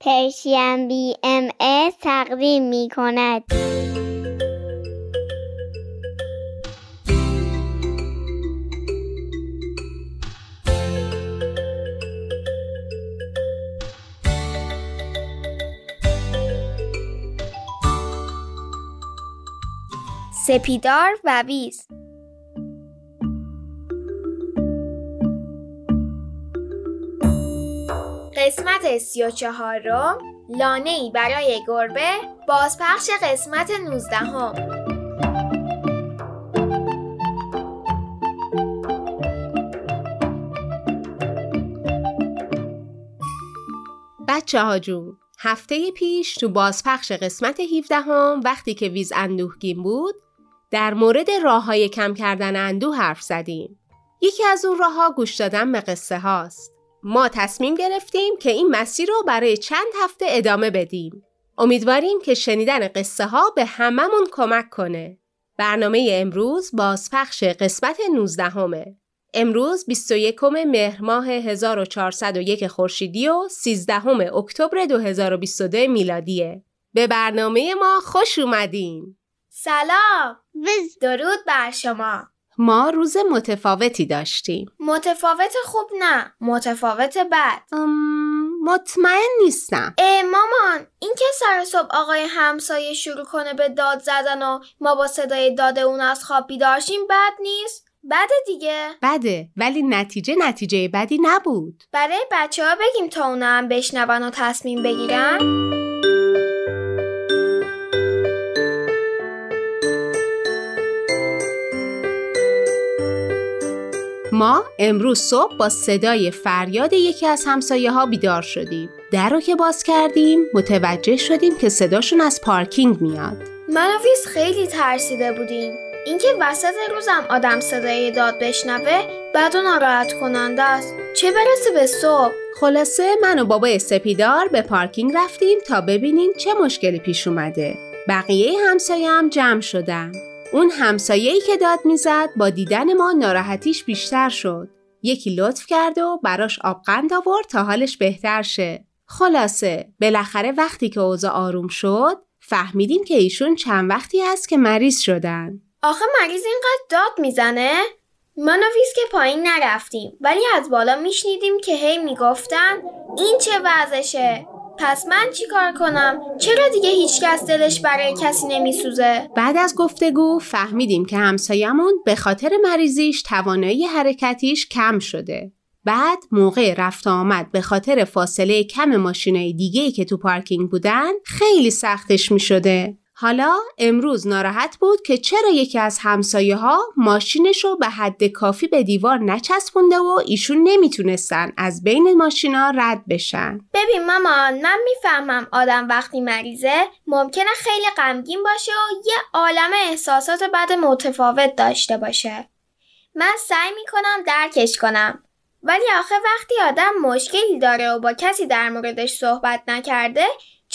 پرشین بی ام از تقدیم می کند. سپیدار و ویز قسمت سی و چهارم لانه ای برای گربه بازپخش قسمت نوزدهم بچه ها جون هفته پیش تو بازپخش قسمت 17 هم وقتی که ویز اندوهگین بود در مورد راه های کم کردن اندوه حرف زدیم. یکی از اون راه ها گوش دادن به قصه هاست. ما تصمیم گرفتیم که این مسیر رو برای چند هفته ادامه بدیم. امیدواریم که شنیدن قصه ها به هممون کمک کنه. برنامه امروز بازپخش قسمت 19 همه. امروز 21 مهر ماه 1401 خورشیدی و 13 اکتبر 2022 میلادیه. به برنامه ما خوش اومدین. سلام درود بر شما ما روز متفاوتی داشتیم. متفاوت خوب نه متفاوت بد مطمئن نیستم. ای مامان این که سر صبح آقای همسایه شروع کنه به داد زدن و ما با صدای داد اون از خواب بیدارشیم بد نیست؟ بده دیگه بده ولی نتیجه نتیجه بدی نبود برای بچه ها بگیم تا اونا هم بشنون و تصمیم بگیرن ما امروز صبح با صدای فریاد یکی از همسایه ها بیدار شدیم. در رو که باز کردیم متوجه شدیم که صداشون از پارکینگ میاد. من و خیلی ترسیده بودیم. اینکه وسط روزم آدم صدای داد بشنوه بعد و ناراحت کننده است. چه برسه به صبح؟ خلاصه من و بابای سپیدار به پارکینگ رفتیم تا ببینیم چه مشکلی پیش اومده. بقیه همسایه هم جمع شدن. اون همسایه‌ای که داد می‌زد با دیدن ما ناراحتیش بیشتر شد. یکی لطف کرد و براش آبقند آورد تا حالش بهتر شه. خلاصه بالاخره وقتی که اوضاع آروم شد فهمیدیم که ایشون چند وقتی است که مریض شدن. آخه مریض اینقدر داد می‌زنه؟ من و ویز که پایین نرفتیم ولی از بالا میشنیدیم که هی می‌گفتن این چه وضعشه پس من چی کار کنم؟ چرا دیگه هیچ کس دلش برای کسی نمیسوزه؟ بعد از گفتگو فهمیدیم که همسایمون به خاطر مریضیش توانایی حرکتیش کم شده. بعد موقع رفت آمد به خاطر فاصله کم ماشینای دیگه که تو پارکینگ بودن خیلی سختش می شده. حالا امروز ناراحت بود که چرا یکی از همسایه ها ماشینش رو به حد کافی به دیوار نچسبونده و ایشون نمی‌تونستن از بین ماشینا رد بشن. ببین مامان من می‌فهمم آدم وقتی مریضه ممکنه خیلی غمگین باشه و یه عالم احساسات بد متفاوت داشته باشه. من سعی می‌کنم درکش کنم. ولی آخه وقتی آدم مشکلی داره و با کسی در موردش صحبت نکرده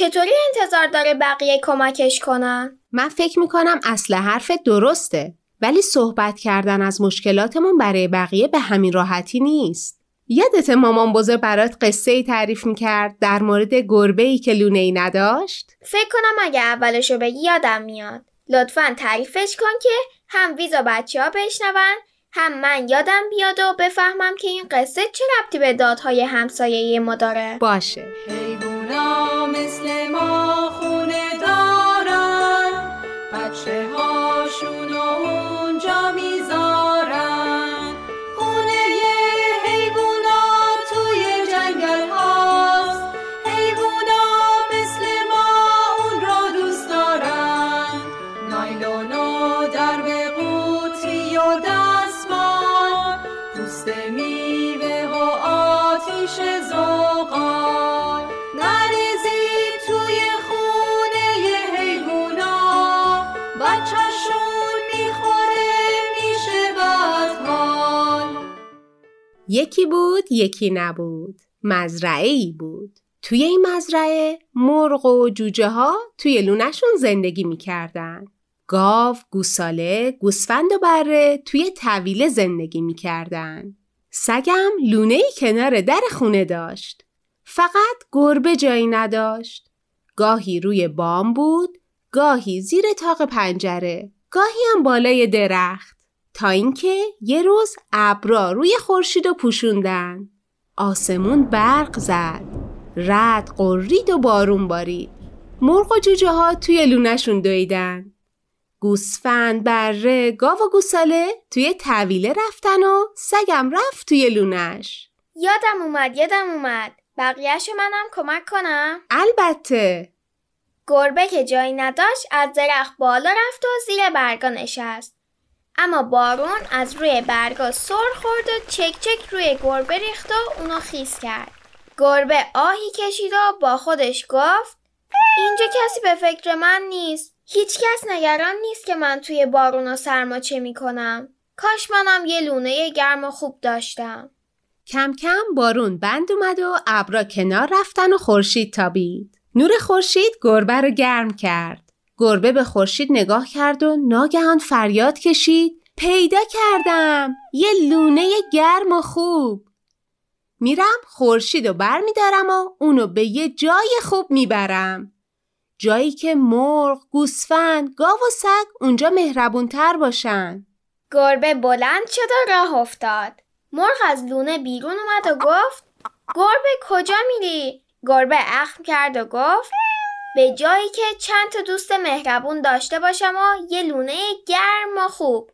چطوری انتظار داره بقیه کمکش کنن؟ من فکر می‌کنم اصل حرف درسته ولی صحبت کردن از مشکلاتمون برای بقیه به همین راحتی نیست. یادت مامان بزرگ برات قصه ای تعریف می‌کرد در مورد گربه ای که لونه ای نداشت؟ فکر کنم اگه اولشو بگی یادم میاد. لطفا تعریفش کن که هم ویزا بچه ها بشنون هم من یادم بیاد و بفهمم که این قصه چه ربطی به دادهای همسایه ما داره. باشه. حیوونا مثل ما خونه دارن یکی بود یکی نبود. مزرعه ای بود. توی این مزرعه مرغ و جوجه ها توی لونشون زندگی می‌کردن. گاو، گوساله، گوسفند و بره توی طویله زندگی می‌کردن. سگم لونه ای کنار در خونه داشت. فقط گربه جایی نداشت. گاهی روی بام بود، گاهی زیر تاق پنجره، گاهی هم بالای درخت. تا اینکه یه روز ابرا روی خورشید و پوشوندن. آسمون برق زد. رد قرید و بارون بارید. مرغ و جوجه ها توی لونشون دویدن. گوسفند، بره، گاو و گوساله توی طویله رفتن و سگم رفت توی لونش. یادم اومد یادم اومد بقیهشو منم کمک کنم البته گربه که جایی نداشت از درخت بالا رفت و زیر برگا نشست اما بارون از روی برگا سر خورد و چک چک روی گربه ریخت و اونو خیس کرد گربه آهی کشید و با خودش گفت اینجا کسی به فکر من نیست هیچ کس نگران نیست که من توی بارون و سرما چه می‌کنم کاش منم یه لونه گرم و خوب داشتم کم کم بارون بند اومد و ابرا کنار رفتن و خورشید تابید. نور خورشید گربه رو گرم کرد. گربه به خورشید نگاه کرد و ناگهان فریاد کشید. پیدا کردم. یه لونه گرم و خوب. میرم خورشید رو بر میدارم و اونو به یه جای خوب می‌برم. جایی که مرغ، گوسفند، گاو و سگ اونجا مهربونتر باشن. گربه بلند شد و راه افتاد. مرغ از لونه بیرون اومد و گفت گربه کجا میری؟ گربه اخم کرد و گفت به جایی که چند تا دوست مهربون داشته باشم و یه لونه گرم و خوب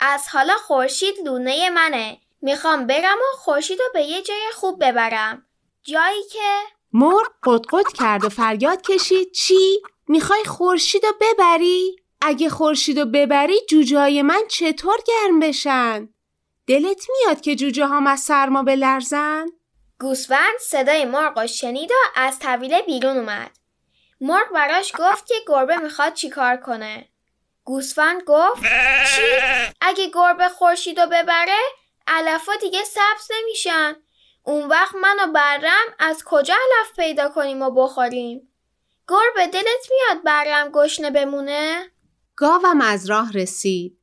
از حالا خورشید لونه منه می‌خوام برم و خورشید رو به یه جای خوب ببرم جایی که مرغ قدقد کرد و فریاد کشید چی؟ می‌خوای خورشید رو ببری؟ اگه خورشید رو ببری جوجه من چطور گرم بشن؟ دلت میاد که جوجه هم از سرما بلرزن؟ گوسفند صدای مرغ شنید و از طویله بیرون اومد. مرغ براش گفت که گربه می‌خواد چیکار کنه. گوسفند گفت چی؟ اگه گربه خورشید رو ببره علفا دیگه سبز نمیشن. اون وقت من و برم از کجا علف پیدا کنیم و بخوریم؟ گربه دلت میاد برم گشنه بمونه؟ گاوم از راه رسید.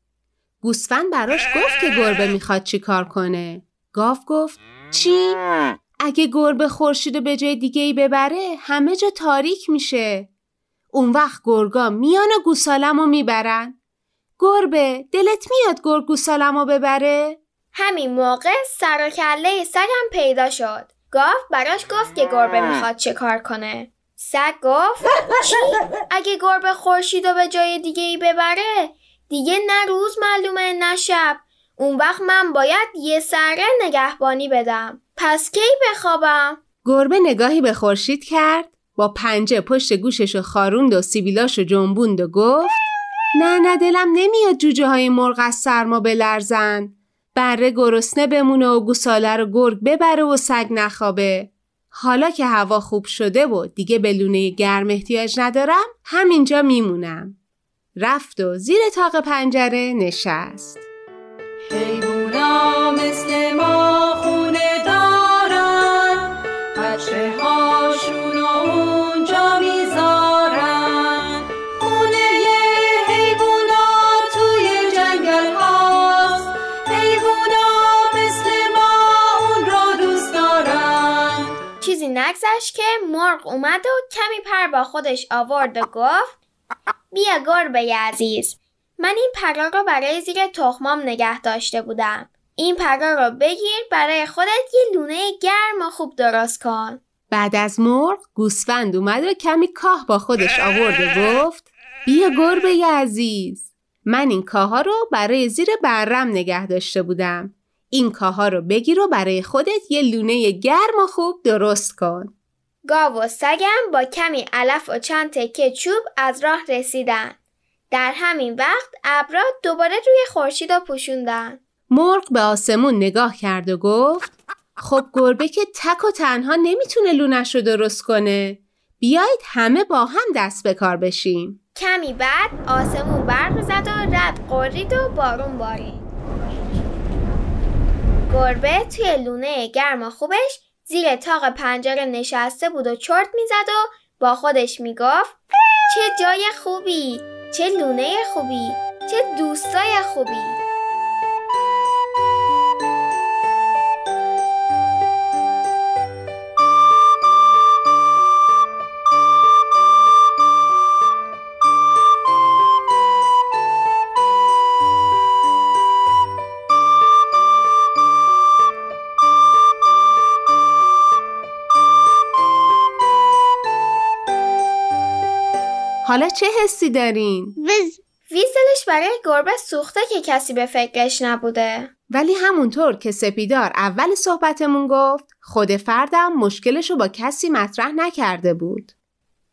گوسفند براش گفت که گربه می‌خواد چی کار کنه. گاو گفت چی؟ اگه گربه خورشید به جای دیگه ای ببره همه جا تاریک میشه. اون وقت گرگا میان و گوسالم رو می‌برن. گربه دلت میاد گرگ گوسالم رو ببره؟ همین موقع سر و کله سگم پیدا شد. گاو براش گفت که گربه می‌خواد چه کار کنه. سگ گفت چی؟ اگه گربه خورشید رو به جای دیگه ای ببره دیگه نه روز معلومه نه شب اون وقت من باید یه سره نگهبانی بدم. پس کی بخوابم؟ گربه نگاهی به خورشید کرد با پنجه پشت گوشش و خاروند و سیبیلاش و جنبوند و گفت نه نه دلم نمیاد جوجه های مرغ از سرما بلرزن. بره گرسنه بمونه و گوساله رو گرگ ببره و سگ نخوابه. حالا که هوا خوب شده و دیگه به لونه گرم احتیاج ندارم همینجا میمونم. رفت و زیر تاق پنجره نشست. حیوونا مثل ما خونه دارن. بچه هاشون اونجا می‌ذارن. خونه حیوونا توی جنگل هاست. حیوونا مثل ما اون را دوست دارن. چیزی نگذشت که مرغ اومد و کمی پر با خودش آورد و گفت بیا گربه عزیز من این پرا رو برای زیر تخمام نگه داشته بودم. این پرا رو بگیر برای خودت یه لونه گرم و خوب درست کن. بعد از مرغ گوسفند اومد و کمی کاه با خودش آورد و گفت بیا گربه عزیز. من این کاها رو برای زیر برم نگه داشته بودم. این کاها رو بگیر و برای خودت یه لونه گرم و خوب درست کن. گاو و سگم با کمی علف و چند تکه چوب از راه رسیدن. در همین وقت ابرا دوباره روی خورشید رو پوشوندن. مرغ به آسمون نگاه کرد و گفت خب گربه که تک و تنها نمی‌تونه لونش رو درست کنه. بیایید همه با هم دست به کار بشیم. کمی بعد آسمون برق زد و رد قرید و بارون بارید. گربه توی لونه گرم و خوبش زیر تاق پنجره نشسته بود و چرت می‌زد و با خودش می‌گفت چه جای خوبی چه لونه خوبی چه دوستای خوبی. حالا چه حسی دارین؟ ویز ویز دلش برای گربه سوخته که کسی به فکرش نبوده. ولی همونطور که سپیدار اول صحبتمون گفت خود فردم مشکلشو با کسی مطرح نکرده بود.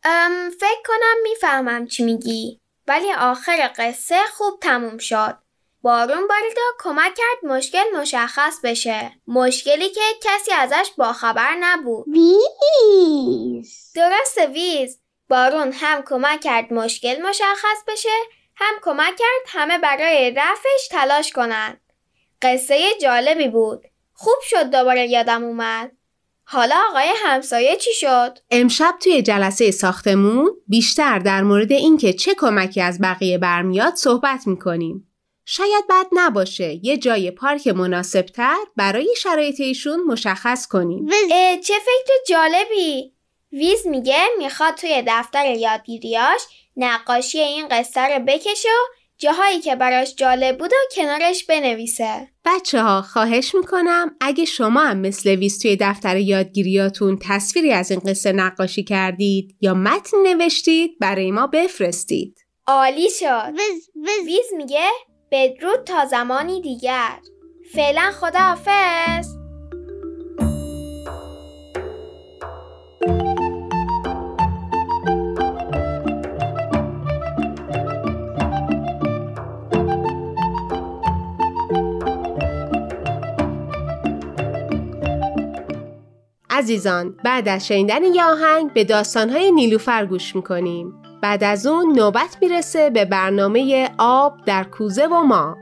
ام فکر کنم می‌فهمم چی میگی. ولی آخر قصه خوب تموم شد. بارون بارید و کمک کرد مشکل مشخص بشه. مشکلی که کسی ازش باخبر نبود. ویز درسته ویز. بارون هم کمک کرد مشکل مشخص بشه هم کمک کرد همه برای رفعش تلاش کنند. قصه جالبی بود. خوب شد دوباره یادم اومد. حالا آقای همسایه چی شد؟ امشب توی جلسه ساختمون بیشتر در مورد اینکه چه کمکی از بقیه برمیاد صحبت می‌کنیم. شاید بد نباشه یه جای پارک مناسبتر برای شرایط ایشون مشخص کنیم. چه فکر جالبی ویز میگه می‌خواد توی دفتر یادگیریاش نقاشی این قصه رو بکشه و جاهایی که براش جالب بود و کنارش بنویسه. بچه ها خواهش می‌کنم اگه شما هم مثل ویز توی دفتر یادگیریاتون تصویری از این قصه نقاشی کردید یا متن نوشتید برای ما بفرستید. عالی شد. ویز ویز. ویز میگه بدرود تا زمانی دیگر. فعلا خداحافظ. عزیزان بعد از شنیدن یه آهنگ به داستانهای نیلوفر گوش می‌کنیم. بعد از اون نوبت می‌رسه به برنامه آب در کوزه و ما